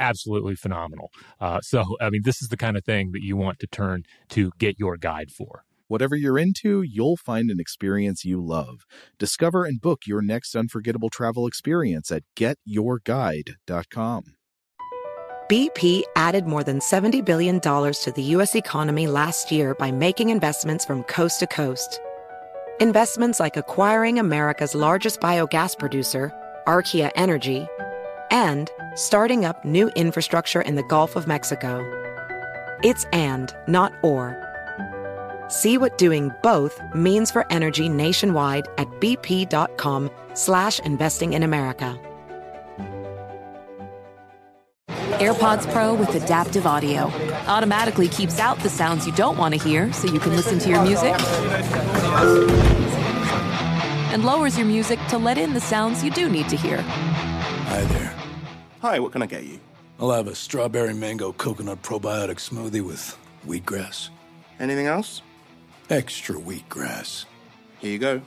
absolutely phenomenal. Uh, so, I mean, this is the kind of thing that you want to turn to get your guide for. Whatever you're into, you'll find an experience you love. Discover and book your next unforgettable travel experience at getyourguide.com. BP added more than $70 billion to the U.S. economy last year by making investments from coast to coast. Investments like acquiring America's largest biogas producer, Archaea Energy, and starting up new infrastructure in the Gulf of Mexico. It's and, not or. See what doing both means for energy nationwide at bp.com slash investing in America. AirPods Pro with adaptive audio automatically keeps out the sounds you don't want to hear so you can listen to your music and lowers your music to let in the sounds you do need to hear. Hi there. Hi, what can I get you? I'll have a strawberry mango coconut probiotic smoothie with wheatgrass. Anything else? Extra wheatgrass. Here you go.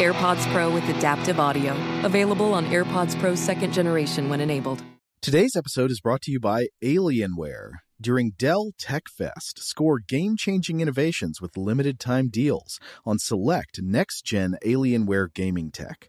AirPods Pro with adaptive audio. Available on AirPods Pro second generation when enabled. Today's episode is brought to you by Alienware. During Dell Tech Fest, score game changing innovations with limited time deals on select next gen Alienware gaming tech.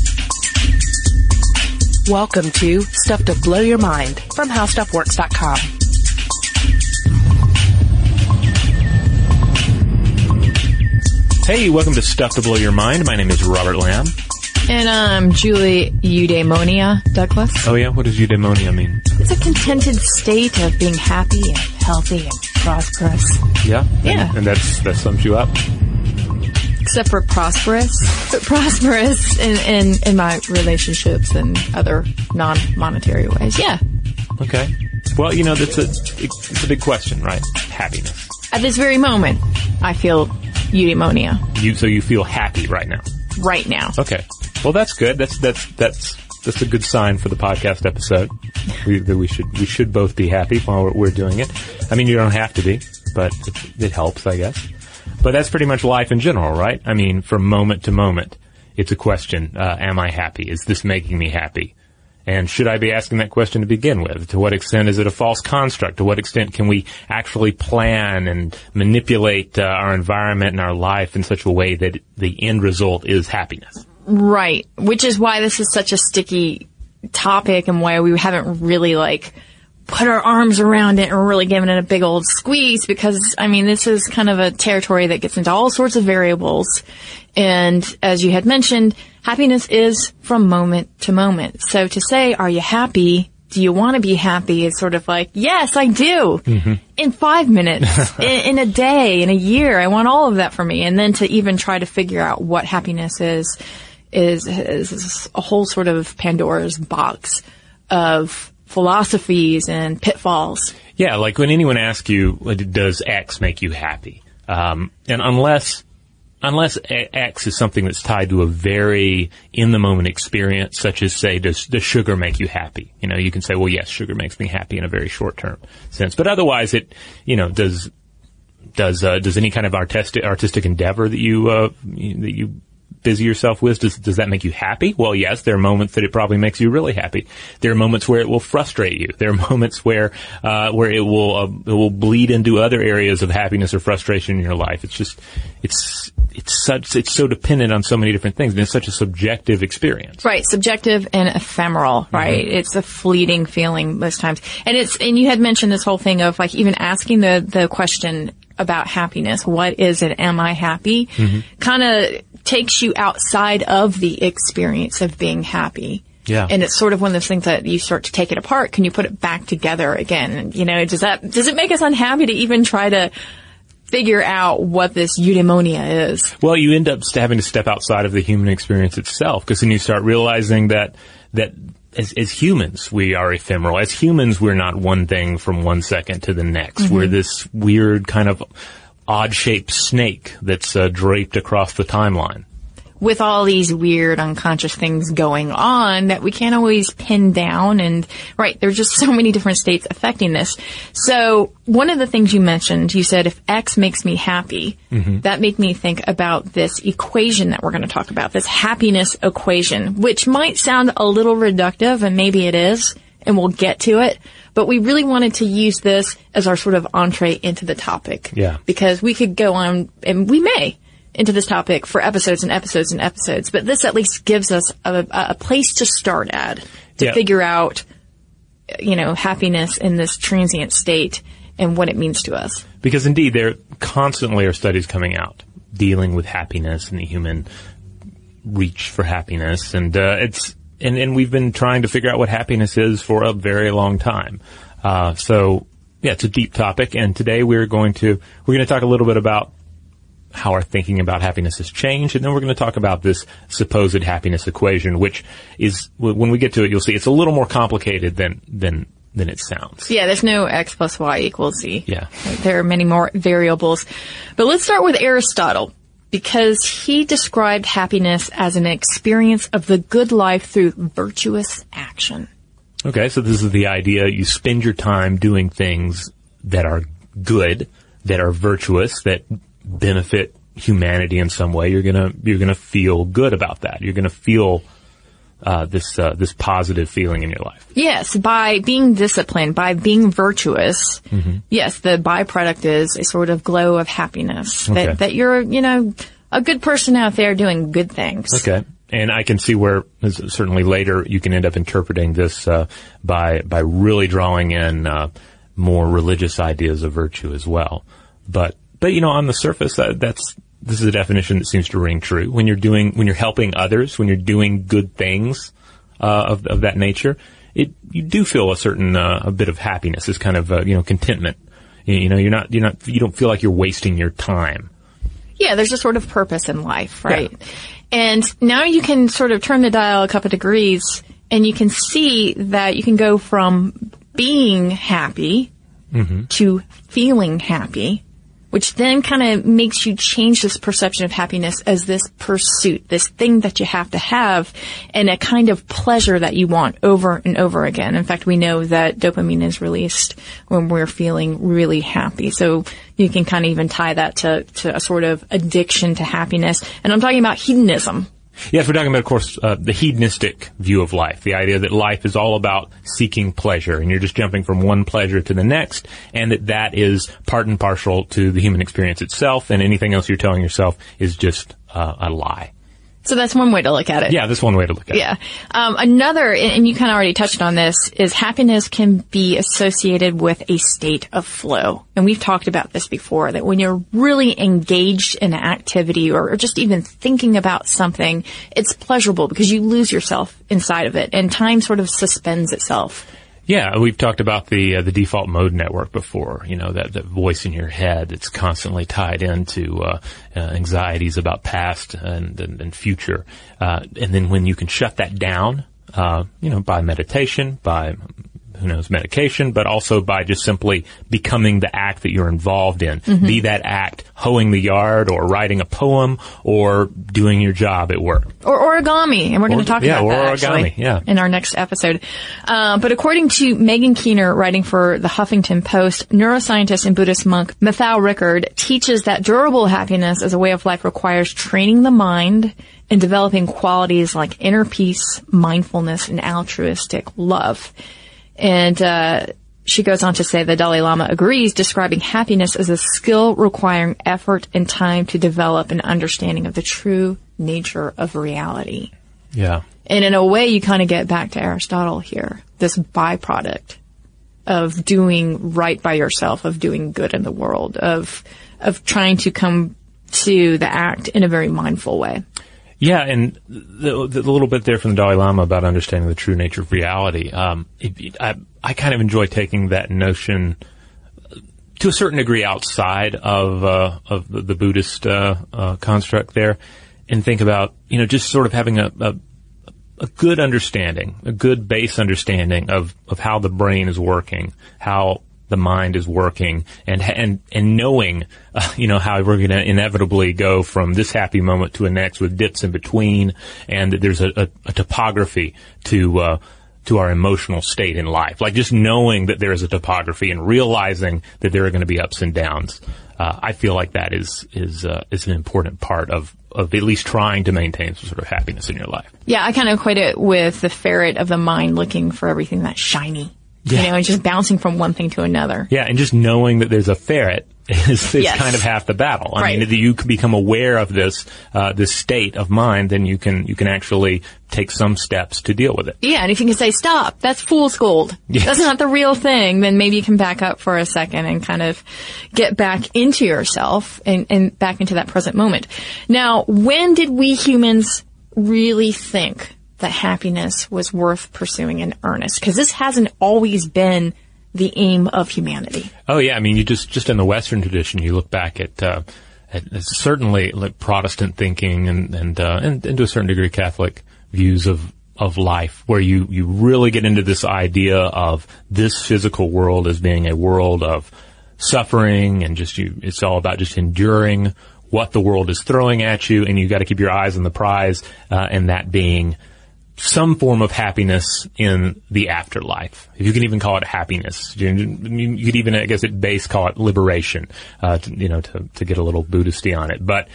Welcome to Stuff to Blow Your Mind from HowStuffWorks.com. Hey, welcome to Stuff to Blow Your Mind. My name is Robert Lamb. And um, Julie Eudaimonia Douglas. Oh, yeah? What does eudaimonia mean? It's a contented state of being happy and healthy and prosperous. Yeah? Yeah. And, and that's that sums you up? Except for prosperous. But prosperous in, in, in my relationships and other non-monetary ways. Yeah. Okay. Well, you know, that's a, it's a big question, right? Happiness. At this very moment, I feel eudaimonia You, so you feel happy right now? right now. Okay. Well, that's good. That's that's that's that's a good sign for the podcast episode. We that we should we should both be happy while we're, we're doing it. I mean, you don't have to be, but it, it helps, I guess. But that's pretty much life in general, right? I mean, from moment to moment, it's a question: uh, Am I happy? Is this making me happy? And should I be asking that question to begin with? To what extent is it a false construct? To what extent can we actually plan and manipulate uh, our environment and our life in such a way that the end result is happiness? Right. Which is why this is such a sticky topic and why we haven't really like put our arms around it and really giving it a big old squeeze because I mean this is kind of a territory that gets into all sorts of variables. And as you had mentioned, happiness is from moment to moment. So to say, are you happy? Do you want to be happy? Is sort of like, yes, I do. Mm-hmm. In five minutes, in, in a day, in a year, I want all of that for me. And then to even try to figure out what happiness is, is, is a whole sort of Pandora's box of philosophies and pitfalls. Yeah, like when anyone asks you, does X make you happy? Um, and unless unless X is something that's tied to a very in the moment experience, such as say, does does sugar make you happy? You know, you can say, well, yes, sugar makes me happy in a very short term sense, but otherwise, it you know does does uh, does any kind of artistic artistic endeavor that you uh, that you busy yourself with, does, does that make you happy? Well, yes, there are moments that it probably makes you really happy. There are moments where it will frustrate you. There are moments where, uh, where it will, uh, it will bleed into other areas of happiness or frustration in your life. It's just, it's, it's such, it's so dependent on so many different things. And it's such a subjective experience. Right, subjective and ephemeral, right? It's a fleeting feeling most times. And it's, and you had mentioned this whole thing of like even asking the, the question about happiness, what is it, am I happy? Kind of takes you outside of the experience of being happy. Yeah. And it's sort of one of those things that you start to take it apart. Can you put it back together again? You know, does that, does it make us unhappy to even try to figure out what this eudaimonia is? Well, you end up having to step outside of the human experience itself because then you start realizing that that as, as humans we are ephemeral. As humans, we're not one thing from one second to the next. We're mm-hmm. this weird kind of odd-shaped snake that's uh, draped across the timeline. with all these weird unconscious things going on that we can't always pin down and right there's just so many different states affecting this so one of the things you mentioned you said if x makes me happy that made me think about this equation that we're going to talk about this happiness equation which might sound a little reductive and maybe it is and we'll get to it but we really wanted to use this as our sort of entree into the topic Yeah. because we could go on and we may into this topic for episodes and episodes and episodes, but this at least gives us a, a place to start at to Yeah. figure out, you know, happiness in this transient state and what it means to us. Because indeed, there constantly are studies coming out dealing with happiness and the human reach for happiness, and uh, it's and, and we've been trying to figure out what happiness is for a very long time. Uh, so yeah, it's a deep topic, and today we're going to we're going to talk a little bit about how our thinking about happiness has changed, and then we're going to talk about this supposed happiness equation, which is when we get to it, you'll see it's a little more complicated than than than it sounds. Yeah, there's no x plus y equals z. Yeah. There are many more variables. But let's start with Aristotle because he described happiness as an experience of the good life through virtuous action. Okay, so this is the idea. You spend your time doing things that are good, that are virtuous, that benefit humanity in some way. You're gonna you're gonna feel good about that. You're gonna feel uh, this uh, this positive feeling in your life. Yes, by being disciplined, by being virtuous, yes, the byproduct is a sort of glow of happiness Okay. that, that you're, you know, a good person out there doing good things. Okay. And I can see where certainly later you can end up interpreting this uh, by by really drawing in uh, more religious ideas of virtue as well. But but you know on the surface that, that's this is a definition that seems to ring true when you're doing when you're helping others when you're doing good things uh, of of that nature. It you do feel a certain uh, a bit of happiness, this kind of uh, you know contentment. You, you know you're not you're not you don't feel like you're wasting your time. Yeah, there's a sort of purpose in life, right? And now you can sort of turn the dial a couple degrees and you can see that you can go from being happy to feeling happy, which then kind of makes you change this perception of happiness as this pursuit, this thing that you have to have and a kind of pleasure that you want over and over again. In fact, we know that dopamine is released when we're feeling really happy. So you can kind of even tie that to, to a sort of addiction to happiness. And I'm talking about hedonism. Yes, we're talking about, of course, uh, the hedonistic view of life. The idea that life is all about seeking pleasure, and you're just jumping from one pleasure to the next, and that that is part and parcel to the human experience itself, and anything else you're telling yourself is just uh, a lie. So that's one way to look at it. Yeah, that's one way to look at it. Yeah. Um, another, and and you kind of already touched on this, is happiness can be associated with a state of flow. And we've talked about this before, that when you're really engaged in an activity or, or just even thinking about something, it's pleasurable because you lose yourself inside of it and time sort of suspends itself. Yeah, we've talked about the uh, the default mode network before. You know that that voice in your head that's constantly tied into uh, uh, anxieties about past and and, and future. Uh, and then when you can shut that down, uh, you know, by meditation, by who knows, medication, but also by just simply becoming the act that you're involved in. Mm-hmm. Be that act hoeing the yard or writing a poem or doing your job at work. or origami, and we're going to talk yeah, about that actually origami, yeah. in our next episode. Uh, but according to Megan Keener, writing for the Huffington Post, neuroscientist and Buddhist monk Matthieu Ricard teaches that durable happiness as a way of life requires training the mind and developing qualities like inner peace, mindfulness, and altruistic love. And uh, she goes on to say the Dalai Lama agrees, describing happiness as a skill requiring effort and time to develop an understanding of the true nature of reality. Yeah. And in a way, you kind of get back to Aristotle here, this byproduct of doing right by yourself, of doing good in the world, of of trying to come to the act in a very mindful way. Yeah, and the, the little bit there from the Dalai Lama about understanding the true nature of reality. Um, it, I, I kind of enjoy taking that notion to a certain degree outside of uh, of the, the Buddhist uh, uh, construct there, and think about you know just sort of having a, a a good understanding, a good base understanding of, of how the brain is working, how the mind is working, and and and knowing, uh, you know, how we're going to inevitably go from this happy moment to a next with dips in between, and that there's a, a, a topography to. Uh, to our emotional state in life, like just knowing that there is a topography and realizing that there are going to be ups and downs. Uh, I feel like that is is uh, is an important part of of at least trying to maintain some sort of happiness in your life. Yeah, I kind of equate it with the ferret of the mind looking for everything that's shiny. Yeah. You know, and just bouncing from one thing to another. Yeah, and just knowing that there's a ferret is, is Yes. kind of half the battle. I Right. mean, if you can become aware of this uh, this state of mind, then you can you can actually take some steps to deal with it. Yeah, and if you can say, stop, that's fool's gold. Yes. That's not the real thing, then maybe you can back up for a second and kind of get back into yourself and, and back into that present moment. Now, when did we humans really think that happiness was worth pursuing in earnest? Because this hasn't always been the aim of humanity. Oh yeah, I mean, you just just in the Western tradition, you look back at. Uh, at certainly like Protestant thinking and and, uh, and and to a certain degree Catholic views of of life, where you you really get into this idea of this physical world as being a world of suffering and just you. It's all about just enduring what the world is throwing at you, and you got to keep your eyes on the prize, uh, and that being some form of happiness in the afterlife. If you can even call it happiness, you, you could even, I guess, at base call it liberation. Uh, to, you know, to to get a little Buddhisty on it, but.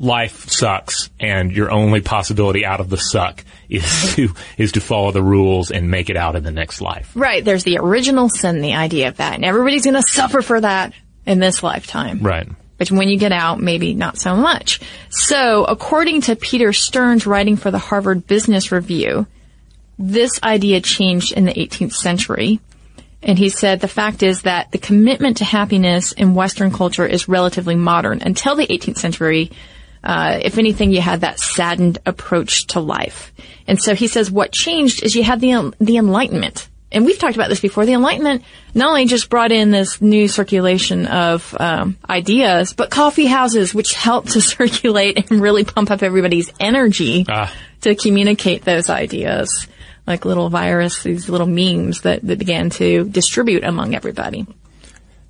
Life sucks, and your only possibility out of the suck is to is to follow the rules and make it out in the next life. Right, there's the original sin, the idea of that, and everybody's gonna suffer for that in this lifetime. Right. But when you get out, maybe not so much. So, according to Peter Stearns writing for the Harvard Business Review, this idea changed in the 18th century. And he said the fact is that the commitment to happiness in Western culture is relatively modern. Until the 18th century, uh, if anything, you had that saddened approach to life. And so he says what changed is you had the the Enlightenment. And we've talked about this before. The Enlightenment not only just brought in this new circulation of um, ideas, but coffee houses, which helped to circulate and really pump up everybody's energy Ah. to communicate those ideas, like little virus, these little memes that, that began to distribute among everybody.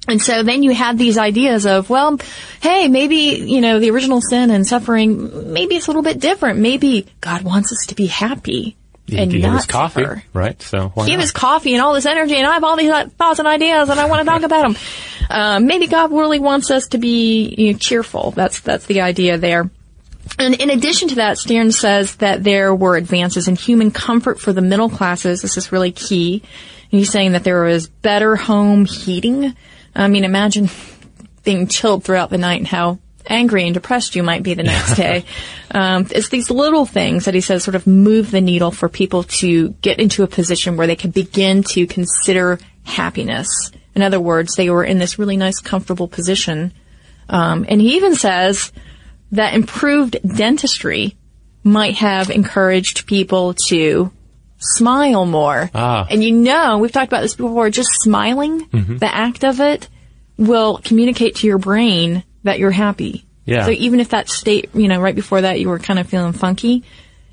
And so then you had these ideas of, well, hey, maybe, you know, the original sin and suffering, maybe it's a little bit different. Maybe God wants us to be happy he not gave us coffee, suffer. right? So why He not? has coffee and all this energy, and I have all these uh, thoughts and ideas, and I want to talk about them. Um, maybe God really wants us to be you know, cheerful. That's that's the idea there. And in addition to that, Stearns says that there were advances in human comfort for the middle classes. This is really key. And he's saying that there was better home heating. I mean, imagine being chilled throughout the night and how angry and depressed you might be the next day. Um, it's these little things that he says sort of move the needle for people to get into a position where they can begin to consider happiness. In other words, they were in this really nice, comfortable position. Um, and he even says that improved dentistry might have encouraged people to smile more. Ah. And you know, we've talked about this before, just smiling, Mm-hmm. the act of it will communicate to your brain that you're happy. Yeah. So even if that state, you know, right before that you were kind of feeling funky,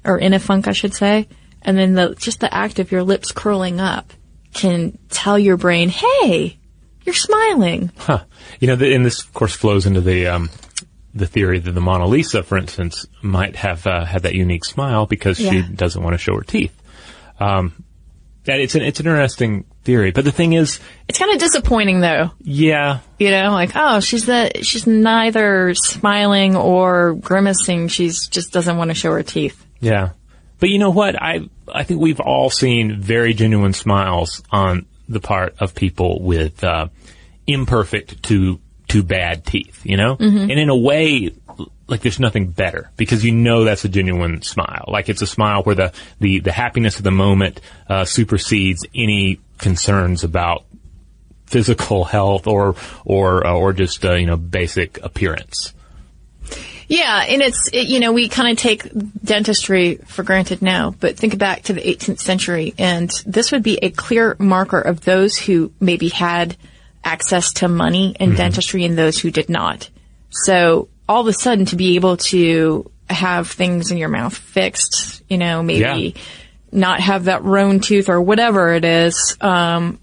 or in a funk, I should say, and then the, just the act of your lips curling up can tell your brain, hey, you're smiling. Huh. You know, the, and this of course flows into the um, the theory that the Mona Lisa, for instance, might have uh, had that unique smile because she doesn't want to show her teeth. Um, that it's an it's an interesting theory, but the thing is, It's kind of disappointing though. yeah, You know, like, oh, she's the, she's neither smiling or grimacing. She's just doesn't want to show her teeth. Yeah. But you know what? I I think we've all seen very genuine smiles on the part of people with uh, imperfect to to bad teeth, you know? And in a way like there's nothing better because you know that's a genuine smile. Like it's a smile where the the, the happiness of the moment uh, supersedes any concerns about physical health or or uh, or just uh, you know basic appearance. Yeah, and it's it, you know we kind of take dentistry for granted now, but think back to the 18th century, and this would be a clear marker of those who maybe had access to money and dentistry and those who did not. So all of a sudden, to be able to have things in your mouth fixed, you know, maybe Yeah. not have that roan tooth or whatever it is, um,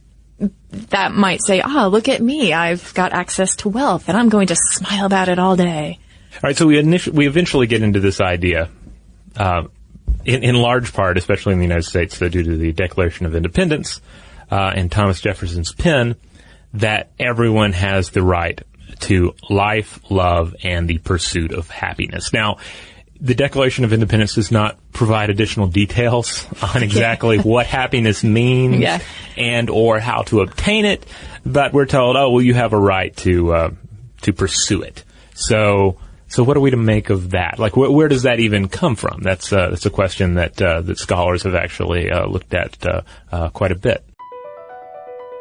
that might say, ah, look at me, I've got access to wealth, and I'm going to smile about it all day. All right, so we we eventually get into this idea, uh, in, in large part, especially in the United States, uh, due to the Declaration of Independence uh, and Thomas Jefferson's pen, that everyone has the right to life, love, and the pursuit of happiness. Now, the Declaration of Independence does not provide additional details on exactly what happiness means Yeah. and or how to obtain it, but we're told, oh, well, you have a right to uh, to pursue it. So, so what are we to make of that? Like, wh- where does that even come from? That's uh, that's a question that uh, that scholars have actually uh, looked at uh, uh, quite a bit.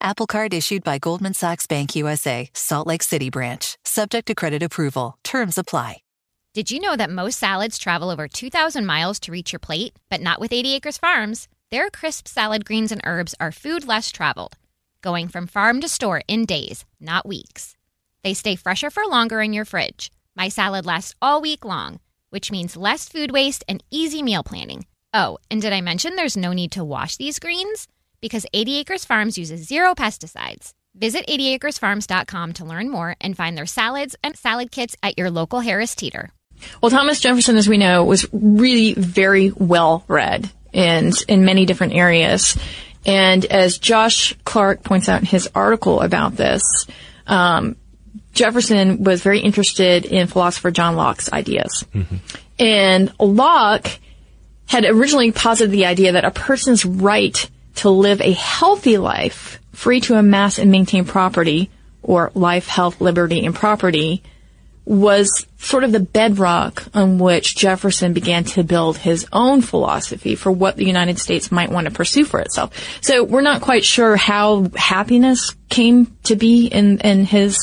Apple Card issued by Goldman Sachs Bank USA, Salt Lake City branch, subject to credit approval. Terms apply. Did you know that most salads travel over 2,000 miles to reach your plate? But not with 80 Acres Farms. Their crisp salad greens and herbs are food less traveled, going from farm to store in days, not weeks. They stay fresher for longer in your fridge. My salad lasts all week long, which means less food waste and easy meal planning. Oh, and did I mention there's no need to wash these greens? Because 80 Acres Farms uses zero pesticides. Visit 80acresfarms.com to learn more and find their salads and salad kits at your local Harris Teeter. Well, Thomas Jefferson, as we know, was really very well read and in many different areas. And as Josh Clark points out in his article about this, um, Jefferson was very interested in philosopher John Locke's ideas. And Locke had originally posited the idea that a person's right to live a healthy life, free to amass and maintain property, or life, health, liberty, and property, was sort of the bedrock on which Jefferson began to build his own philosophy for what the United States might want to pursue for itself. So we're not quite sure how happiness came to be in, in his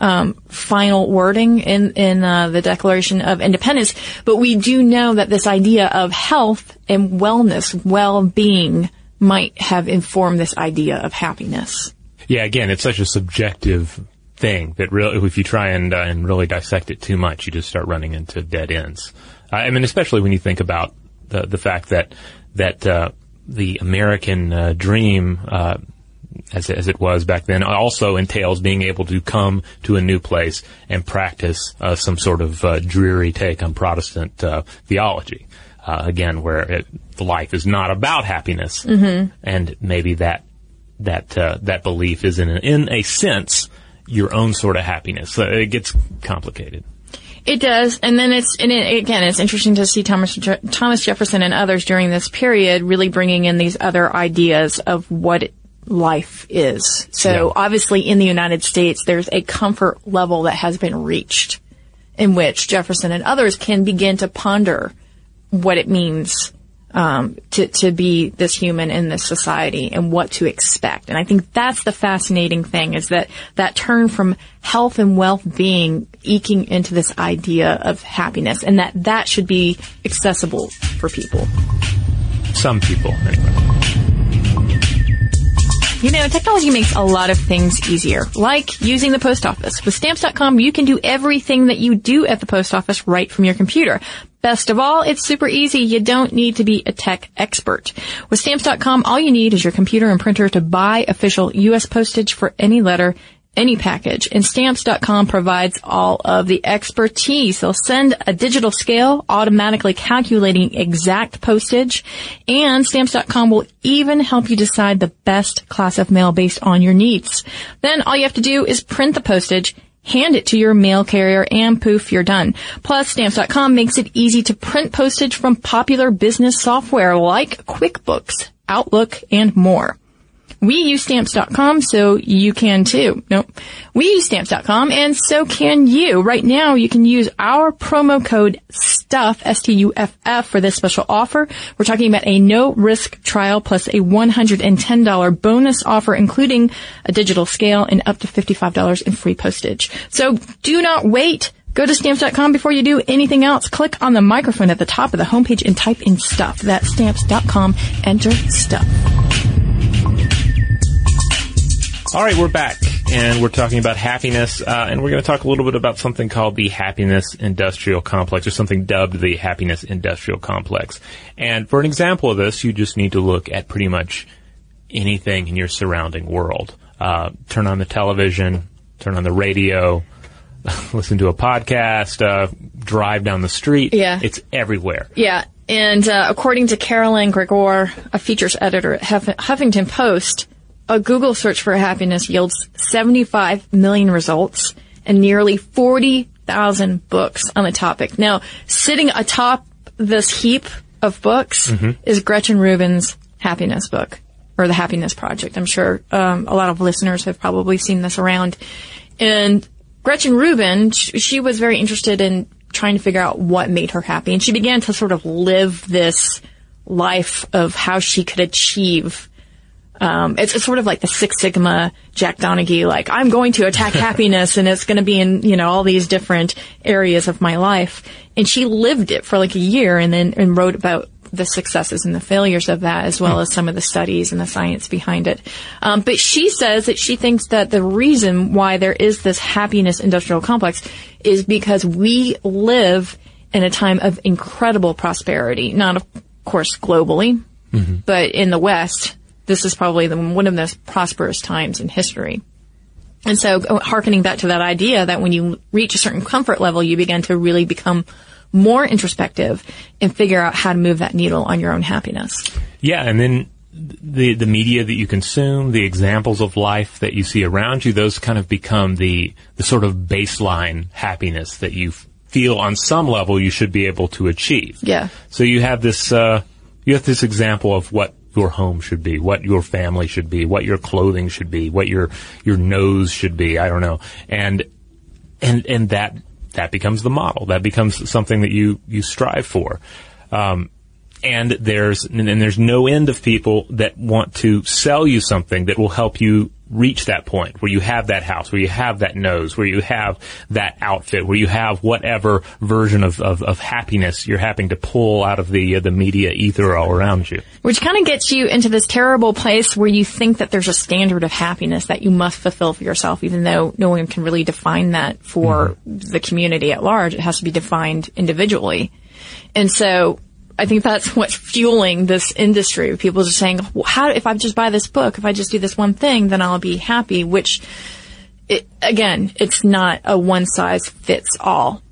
um, final wording in in uh, the Declaration of Independence, but we do know that this idea of health and wellness, well-being, might have informed this idea of happiness. Yeah, again, it's such a subjective thing that really, if you try and uh, and really dissect it too much, you just start running into dead ends. Uh, I mean, especially when you think about the the fact that that uh, the American uh, dream uh, as, as it was back then, also entails being able to come to a new place and practice uh, some sort of dreary take on Protestant theology. Uh, again, where it, life is not about happiness, Mhm. and maybe that that uh, that belief is in a, in a sense your own sort of happiness. So it gets complicated. It does, and then it's and it, again, it's interesting to see Thomas Je- Thomas Jefferson and others during this period really bringing in these other ideas of what life is. So obviously, in the United States, there's a comfort level that has been reached, in which Jefferson and others can begin to ponder what it means um, to to be this human in this society and what to expect. And I think that's the fascinating thing is that that turn from health and wealth being eking into this idea of happiness, and that that should be accessible for people. Some people, anyway. You know, technology makes a lot of things easier, like using the post office. With stamps.com, you can do everything that you do at the post office right from your computer. Best of all, it's super easy. You don't need to be a tech expert. With stamps.com, all you need is your computer and printer to buy official U.S. postage for any letter, any package. And stamps.com provides all of the expertise. They'll send a digital scale automatically calculating exact postage and stamps.com will even help you decide the best class of mail based on your needs. Then all you have to do is print the postage Hand it to your mail carrier and poof, you're done. Plus, stamps.com makes it easy to print postage from popular business software like QuickBooks, Outlook, and more. We use stamps.com, so you can too. No, we use stamps.com, and so can you. Right now, you can use our promo code STUFF, S-T-U-F-F, for this special offer. We're talking about a no-risk trial plus a $110 bonus offer, including a digital scale and up to $55 in free postage. So do not wait. Go to stamps.com before you do anything else. Click on the microphone at the top of the homepage and type in stuff. That's stamps.com. Enter stuff. All right, we're back, and we're talking about happiness, uh, and we're going to talk a little bit about something called the happiness industrial complex, or something dubbed the happiness industrial complex. And for an example of this, you just need to look at pretty much anything in your surrounding world. Uh, turn on the television, turn on the radio, listen to a podcast, uh, drive down the street. Yeah. It's everywhere. Yeah, and uh, according to Caroline Gregoire, a features editor at Huff- Huffington Post, a Google search for happiness yields 75 million results and nearly 40,000 books on the topic. Now, sitting atop this heap of books Mhm. is Gretchen Rubin's happiness book or the Happiness Project. I'm sure um, a lot of listeners have probably seen this around. And Gretchen Rubin, sh- she was very interested in trying to figure out what made her happy. And she began to sort of live this life of how she could achieve. Um, it's, it's sort of like the Six Sigma Jack Donaghy, like I'm going to attack happiness and it's going to be in, you know, all these different areas of my life. And she lived it for like a year and then, and wrote about the successes and the failures of that as well as some of the studies and the science behind it. Um, but she says that she thinks that the reason why there is this happiness industrial complex is because we live in a time of incredible prosperity, not of course globally, but in the West, this is probably the, one of the most prosperous times in history. And so, harkening back to that idea that when you reach a certain comfort level, you begin to really become more introspective and figure out how to move that needle on your own happiness. Yeah, and then the the media that you consume, the examples of life that you see around you, those kind of become the the sort of baseline happiness that you feel on some level you should be able to achieve. Yeah. So you have this uh, you have this example of what your home should be, what your family should be, what your clothing should be, what your your nose should be. I don't know, and and and that that becomes the model. That becomes something that you, you strive for. Um, and there's, and there's no end of people that want to sell you something that will help you reach that point where you have that house, where you have that nose, where you have that outfit, where you have whatever version of, of, of happiness you're having to pull out of the uh, the media ether all around you. Which kind of gets you into this terrible place where you think that there's a standard of happiness that you must fulfill for yourself, even though no one can really define that for mm-hmm. the community at large. It has to be defined individually. And so I think that's what's fueling this industry. People just saying, how, if I just buy this book, if I just do this one thing, then I'll be happy, which, it, again, it's not a one size fits all.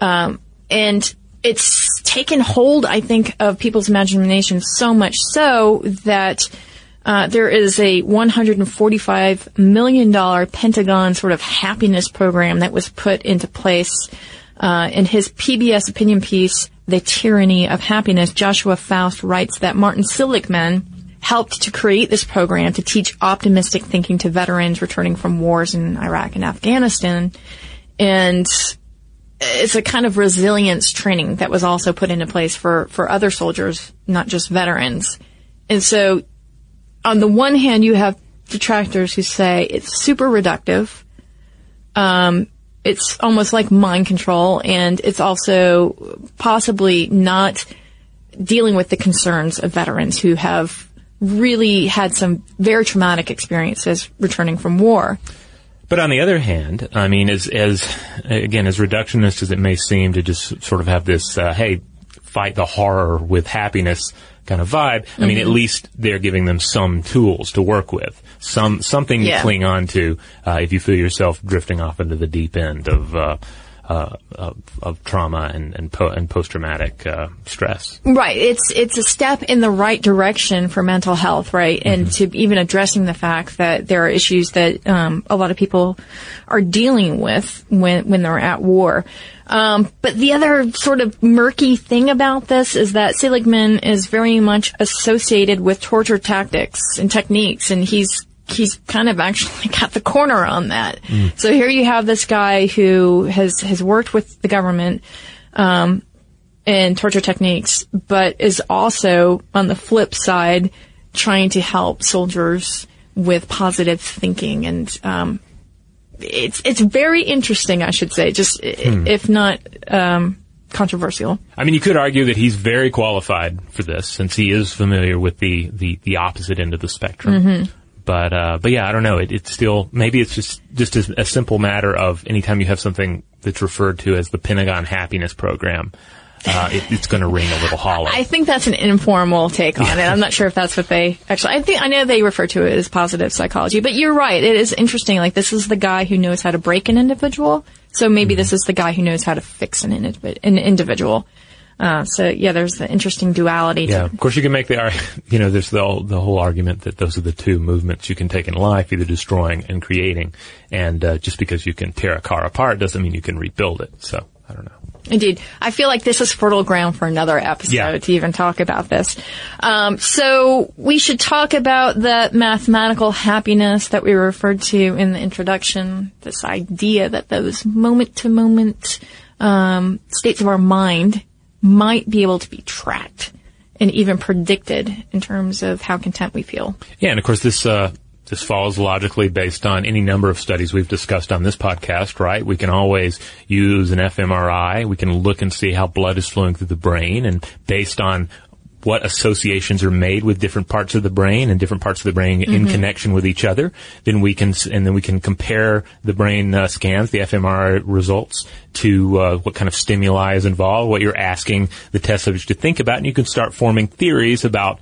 Um, and it's taken hold, I think, of people's imagination so much so that, uh, there is a $145 million Pentagon sort of happiness program that was put into place, uh, in his PBS opinion piece, the Tyranny of Happiness, Joshua Faust writes that Martin Seligman helped to create this program to teach optimistic thinking to veterans returning from wars in Iraq and Afghanistan. And it's a kind of resilience training that was also put into place for, for other soldiers, not just veterans. And so on the one hand, you have detractors who say it's super reductive. Um, it's almost like mind control and it's also possibly not dealing with the concerns of veterans who have really had some very traumatic experiences returning from war. But on the other hand, I mean, as, as, again, as reductionist as it may seem to just sort of have this, uh, hey, fight the horror with happiness kind of vibe, I mean, mm-hmm. at least they're giving them some tools to work with some something yeah. to cling on to uh, if you feel yourself drifting off into the deep end of uh, uh, of, of, trauma and and, po- and post traumatic uh, stress. Right. It's it's a step in the right direction for mental health, right? Mm-hmm. And to even addressing the fact that there are issues that um, a lot of people are dealing with when when they're at war. Um, but the other sort of murky thing about this is that Seligman is very much associated with torture tactics and techniques, and he's he's kind of actually got the corner on that. Mm. So here you have this guy who has has worked with the government um, in torture techniques, but is also on the flip side trying to help soldiers with positive thinking and um, it's it's very interesting, I should say, just hmm. if not um, controversial. I mean, you could argue that he's very qualified for this, since he is familiar with the the, the opposite end of the spectrum. Mm-hmm. But uh, but yeah, I don't know. It, it's still maybe it's just just a, a, simple matter of anytime you have something that's referred to as the Pentagon Happiness Program. Uh, it, it's going to ring a little hollow. I think that's an informal take on it. I'm not sure if that's what they actually. I think I know they refer to it as positive psychology, but you're right. It is interesting. Like this is the guy who knows how to break an individual, so maybe mm-hmm. this is the guy who knows how to fix an, indiv- an individual. Uh, so yeah, there's the interesting duality. Yeah, of course you can make the, you know, there's the, the whole argument that those are the two movements you can take in life, either destroying and creating. And, uh, just because you can tear a car apart doesn't mean you can rebuild it. So, I don't know. Indeed. I feel like this is fertile ground for another episode yeah. to even talk about this. Um, so we should talk about the mathematical happiness that we referred to in the introduction, this idea that those moment to moment um, states of our mind might be able to be tracked and even predicted in terms of how content we feel. Yeah, and of course this uh, this follows logically based on any number of studies we've discussed on this podcast, right? We can always use an fMRI. We can look and see how blood is flowing through the brain, and based on what associations are made with different parts of the brain and different parts of the brain mm-hmm. in connection with each other. Then we can, and then we can compare the brain uh, scans, the fMRI results, to uh, what kind of stimuli is involved, what you're asking the test subject to think about, and you can start forming theories about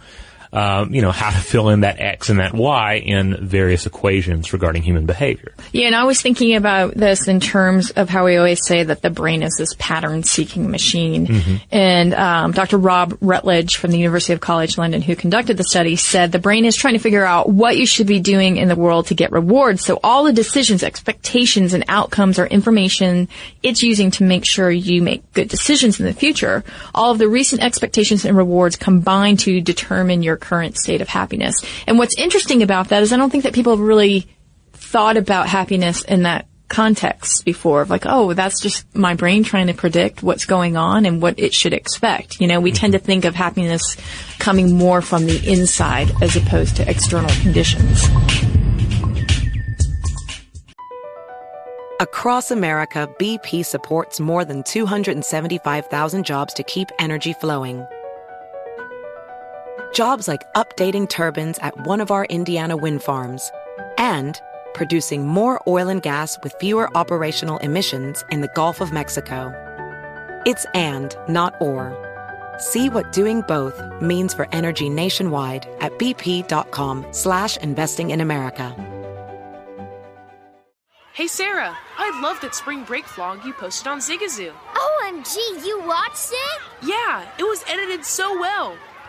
um, you know, how to fill in that X and that Y in various equations regarding human behavior. Yeah, and I was thinking about this in terms of how we always say that the brain is this pattern-seeking machine. Mm-hmm. And um, Dr. Rob Rutledge from the University of College London, who conducted the study, said the brain is trying to figure out what you should be doing in the world to get rewards. So all the decisions, expectations, and outcomes are information it's using to make sure you make good decisions in the future. All of the recent expectations and rewards combine to determine your current state of happiness. And what's interesting about that is I don't think that people have really thought about happiness in that context before of like, oh, that's just my brain trying to predict what's going on and what it should expect. You know, we tend to think of happiness coming more from the inside as opposed to external conditions. Across America, BP supports more than 275,000 jobs to keep energy flowing. Jobs like updating turbines at one of our Indiana wind farms and producing more oil and gas with fewer operational emissions in the Gulf of Mexico. It's and, not or. See what doing both means for energy nationwide at bp.com slash investing in America. Hey Sarah, I loved that spring break vlog you posted on Zigazoo. OMG, you watched it? Yeah, it was edited so well.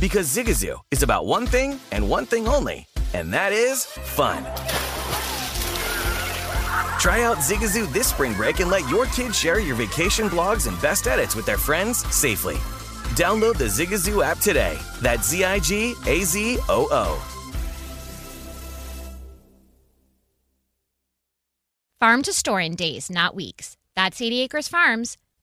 Because Zigazoo is about one thing and one thing only, and that is fun. Try out Zigazoo this spring break and let your kids share your vacation blogs and best edits with their friends safely. Download the Zigazoo app today. That's Z I G A Z O O. Farm to store in days, not weeks. That's 80 Acres Farms.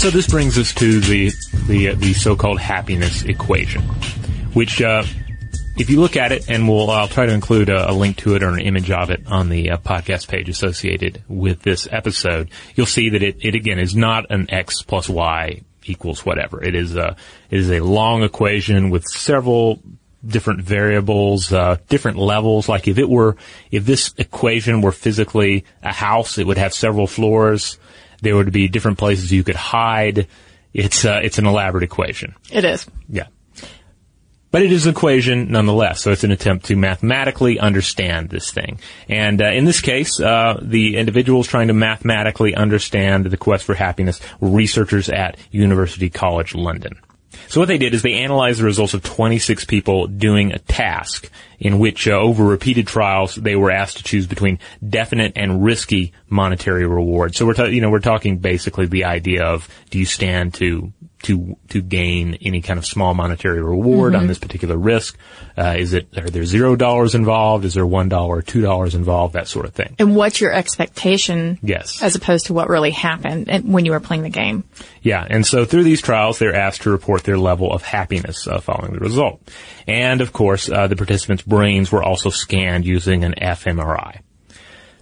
So this brings us to the the, uh, the so-called happiness equation, which, uh, if you look at it, and we'll I'll try to include a, a link to it or an image of it on the uh, podcast page associated with this episode. You'll see that it, it again is not an x plus y equals whatever. It is a it is a long equation with several different variables, uh, different levels. Like if it were, if this equation were physically a house, it would have several floors. There would be different places you could hide. It's uh, it's an elaborate equation. It is. Yeah. But it is an equation nonetheless, so it's an attempt to mathematically understand this thing. And uh, in this case, uh, the individuals trying to mathematically understand the quest for happiness were researchers at University College London. So what they did is they analyzed the results of 26 people doing a task in which, uh, over repeated trials, they were asked to choose between definite and risky monetary rewards. So we're, ta- you know, we're talking basically the idea of do you stand to to to gain any kind of small monetary reward Mhm. on this particular risk? Uh, is it are there zero dollars involved? Is there one dollar, two dollars involved? That sort of thing. And what's your expectation Yes. as opposed to what really happened when you were playing the game? Yeah, and so through these trials, they're asked to report their level of happiness uh, following the result. And of course, uh, the participants' brains were also scanned using an fMRI.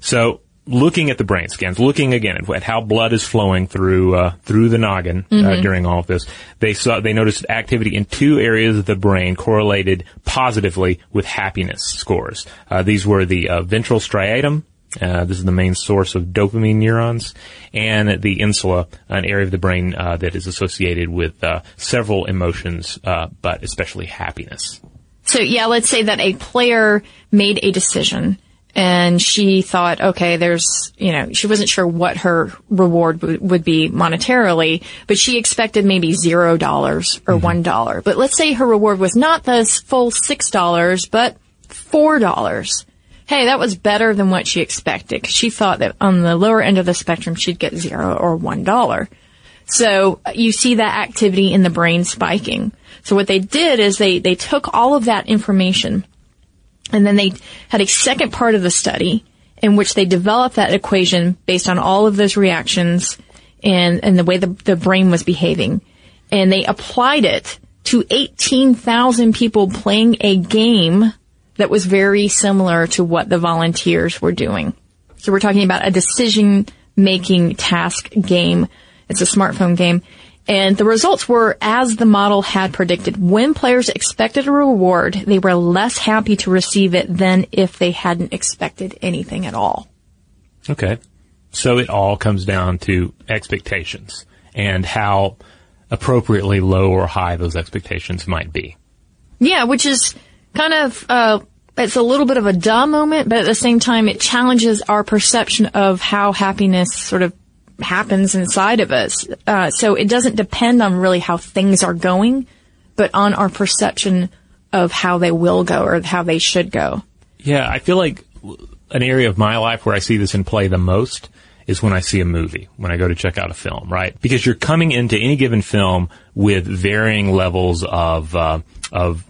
So, looking at the brain scans, looking again at, at how blood is flowing through uh, through the noggin uh, Mhm. during all of this, they saw they noticed activity in two areas of the brain correlated positively with happiness scores. Uh, these were the uh, ventral striatum Uh, this is the main source of dopamine neurons, and the insula, an area of the brain uh, that is associated with uh, several emotions, uh, but especially happiness. So yeah, let's say that a player made a decision and she thought, okay, there's, you know, she wasn't sure what her reward w- would be monetarily, but she expected maybe zero dollars or one dollar. But let's say her reward was not the full six dollars, but four dollars. Hey, that was better than what she expected 'cause she thought that on the lower end of the spectrum she'd get zero or one dollar. So uh, you see that activity in the brain spiking. So what they did is they, they took all of that information and then they had a second part of the study in which they developed that equation based on all of those reactions and, and the way the, the brain was behaving. And they applied it to 18,000 people playing a game that was very similar to what the volunteers were doing. So we're talking about a decision making task game. It's a smartphone game. And the results were as the model had predicted. When players expected a reward, they were less happy to receive it than if they hadn't expected anything at all. Okay. So it all comes down to expectations and how appropriately low or high those expectations might be. Yeah, which is kind of, uh, it's a little bit of a duh moment, but at the same time, it challenges our perception of how happiness sort of happens inside of us. Uh, so it doesn't depend on really how things are going, but on our perception of how they will go or how they should go. Yeah, I feel like an area of my life where I see this in play the most is when I see a movie, when I go to check out a film, right? Because you're coming into any given film with varying levels of uh, of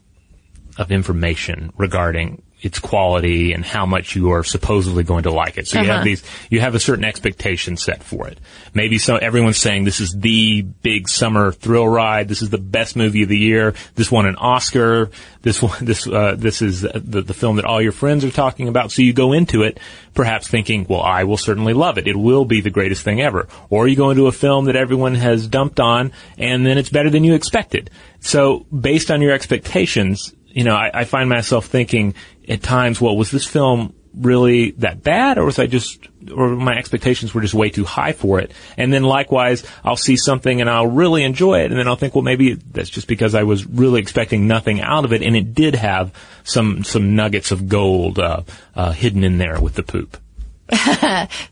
of information regarding its quality and how much you are supposedly going to like it. So you Uh-huh. have these, you have a certain expectation set for it. Maybe so everyone's saying this is the big summer thrill ride. This is the best movie of the year. This won an Oscar. This one, this, uh, this is the, the film that all your friends are talking about. So you go into it perhaps thinking, well, I will certainly love it. It will be the greatest thing ever. Or you go into a film that everyone has dumped on and then it's better than you expected. So based on your expectations, you know, I, I find myself thinking at times, well, was this film really that bad or was I just, or my expectations were just way too high for it? And then likewise, I'll see something and I'll really enjoy it and then I'll think, well, maybe that's just because I was really expecting nothing out of it and it did have some, some nuggets of gold, uh, uh, hidden in there with the poop.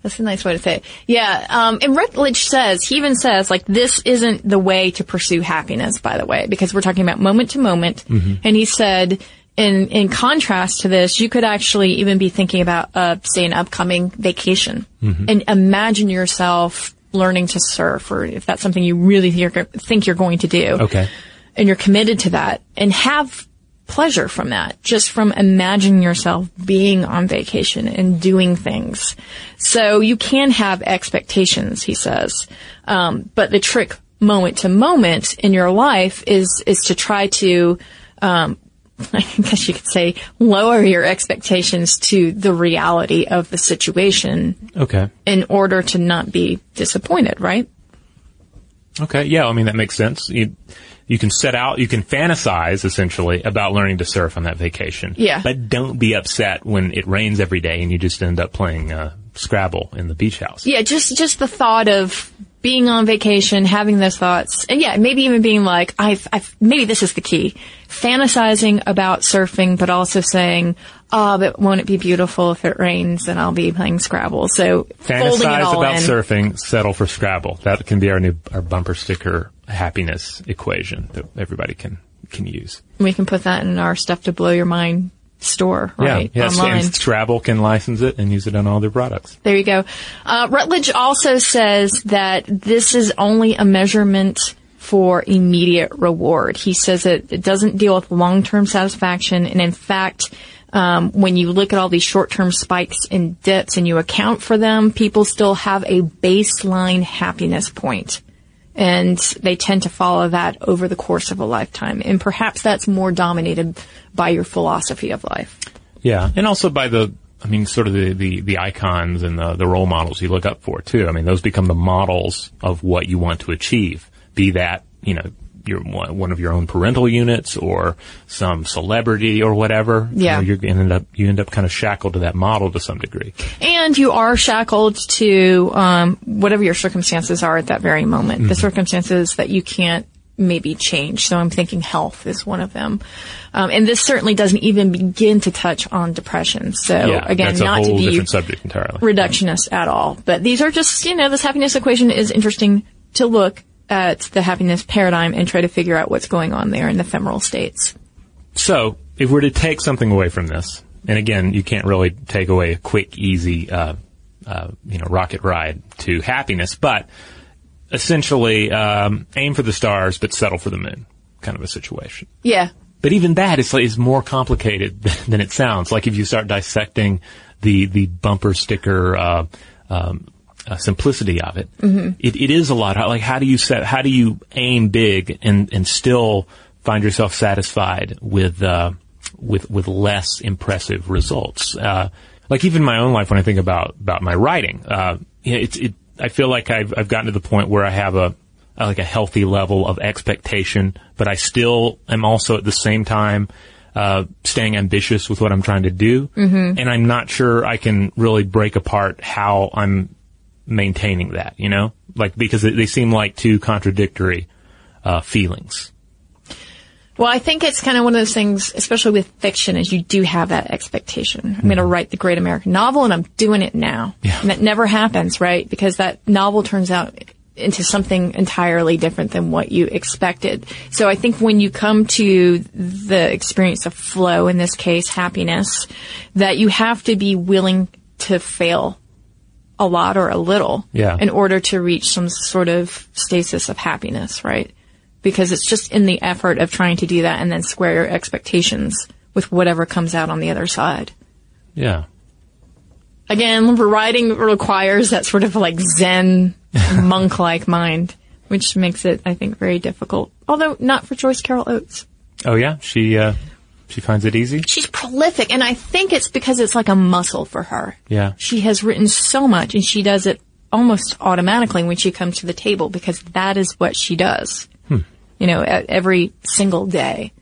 That's a nice way to say it. Yeah, um, and Rutledge says, he even says, like, this isn't the way to pursue happiness, by the way, because we're talking about moment to moment. Mhm. And he said, in, in contrast to this, you could actually even be thinking about, uh, say, an upcoming vacation. Mhm. And imagine yourself learning to surf, or if that's something you really think you're, think you're going to do. Okay. And you're committed to that, and have pleasure from that, just from imagining yourself being on vacation and doing things. So you can have expectations, he says. Um, but the trick moment to moment in your life is, is to try to, um, I guess you could say lower your expectations to the reality of the situation Okay. in order to not be disappointed, right? Okay, yeah, I mean that makes sense. You you can set out, you can fantasize essentially about learning to surf on that vacation. Yeah. But don't be upset when it rains every day and you just end up playing uh, Scrabble in the beach house. Yeah, just just the thought of being on vacation, having those thoughts, and yeah, maybe even being like, I've, I've maybe this is the key, fantasizing about surfing, but also saying, oh, but won't it be beautiful if it rains and I'll be playing Scrabble? So Fantasize about in. surfing, settle for Scrabble. That can be our new our bumper sticker happiness equation that everybody can can use. We can put that in our stuff to blow your mind store, right? Yeah, yes, Online. and Scrabble can license it and use it on all their products. There you go. Uh, Rutledge also says that this is only a measurement for immediate reward. He says it, it doesn't deal with long-term satisfaction, and in fact, um, when you look at all these short-term spikes and dips and you account for them, people still have a baseline happiness point. And they tend to follow that over the course of a lifetime. And perhaps that's more dominated by your philosophy of life. Yeah, and also by the, I mean, sort of the, the, the icons and the, the role models you look up for too. I mean, those become the models of what you want to achieve. Be that, you know, your one of your own parental units or some celebrity or whatever. Yeah. you are end up you end up kind of shackled to that model to some degree. And you are shackled to um, whatever your circumstances are at that very moment. The Mhm. circumstances that you can't maybe change. So I'm thinking health is one of them. Um, and this certainly doesn't even begin to touch on depression. So yeah, again, not to be subject entirely. reductionist at all. But these are just, you know, this happiness equation is interesting to look at the happiness paradigm and try to figure out what's going on there in the ephemeral states. So, if we're to take something away from this, and again, you can't really take away a quick, easy, uh, uh, you know, rocket ride to happiness, but essentially, um, aim for the stars, but settle for the moon, kind of a situation. Yeah. But even that is, is more complicated than it sounds. Like if you start dissecting the the bumper sticker uh, um, uh, simplicity of it, Mhm. it, it is a lot. Like how do you set? How do you aim big and and still find yourself satisfied with uh, with with less impressive results? Uh, like even in my own life, when I think about about my writing, uh, it's it. I feel like I've I've gotten to the point where I have a uh, like a healthy level of expectation, but I still am also at the same time uh, staying ambitious with what I'm trying to do, Mhm. and I'm not sure I can really break apart how I'm maintaining that. You know, like because they seem like two contradictory uh, feelings. Well, I think it's kind of one of those things, especially with fiction, is you do have that expectation. I'm going to write the great American novel and I'm doing it now. And that never happens, right? Because that novel turns out into something entirely different than what you expected. So I think when you come to the experience of flow, in this case, happiness, that you have to be willing to fail a lot or a little Yeah. in order to reach some sort of stasis of happiness, right? Because it's just in the effort of trying to do that and then square your expectations with whatever comes out on the other side. Yeah. Again, writing requires that sort of like Zen monk-like mind, which makes it, I think, very difficult. Although not for Joyce Carol Oates. Oh yeah, she uh, she finds it easy. She's prolific, and I think it's because it's like a muscle for her. Yeah. She has written so much, and she does it almost automatically when she comes to the table because that is what she does. Hmm. You know, every single day.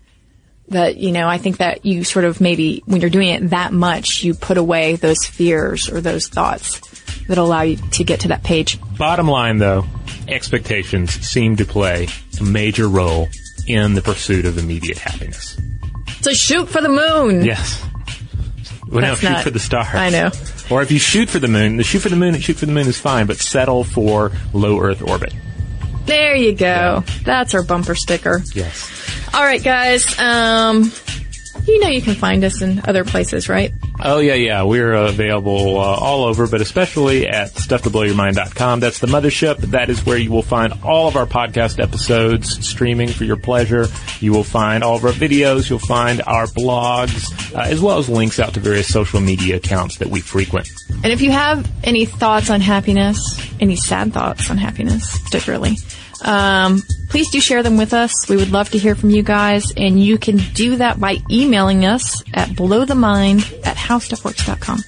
That you know, I think that you sort of maybe when you're doing it that much, you put away those fears or those thoughts that allow you to get to that page. Bottom line, though, expectations seem to play a major role in the pursuit of immediate happiness. So shoot for the moon. Yes. Well, no, That's shoot not- for the stars. I know. Or if you shoot for the moon, the shoot for the moon, shoot for the moon is fine, but settle for low Earth orbit. There you go. That's our bumper sticker. Yes. All right, guys. Um, you know you can find us in other places, right? Oh yeah, yeah. We're available uh, all over, but especially at stufftoblowyourmind.com. That's the mothership. That is where you will find all of our podcast episodes streaming for your pleasure. You will find all of our videos. You'll find our blogs, uh, as well as links out to various social media accounts that we frequent. And if you have any thoughts on happiness, any sad thoughts on happiness, particularly, um, please do share them with us. We would love to hear from you guys, and you can do that by emailing us at blowthemind at howstuffworks.com.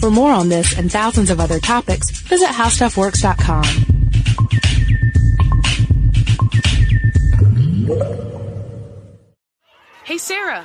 For more on this and thousands of other topics, visit howstuffworks.com. Hey Sarah,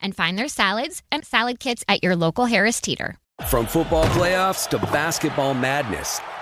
and find their salads and salad kits at your local Harris Teeter. From football playoffs to basketball madness,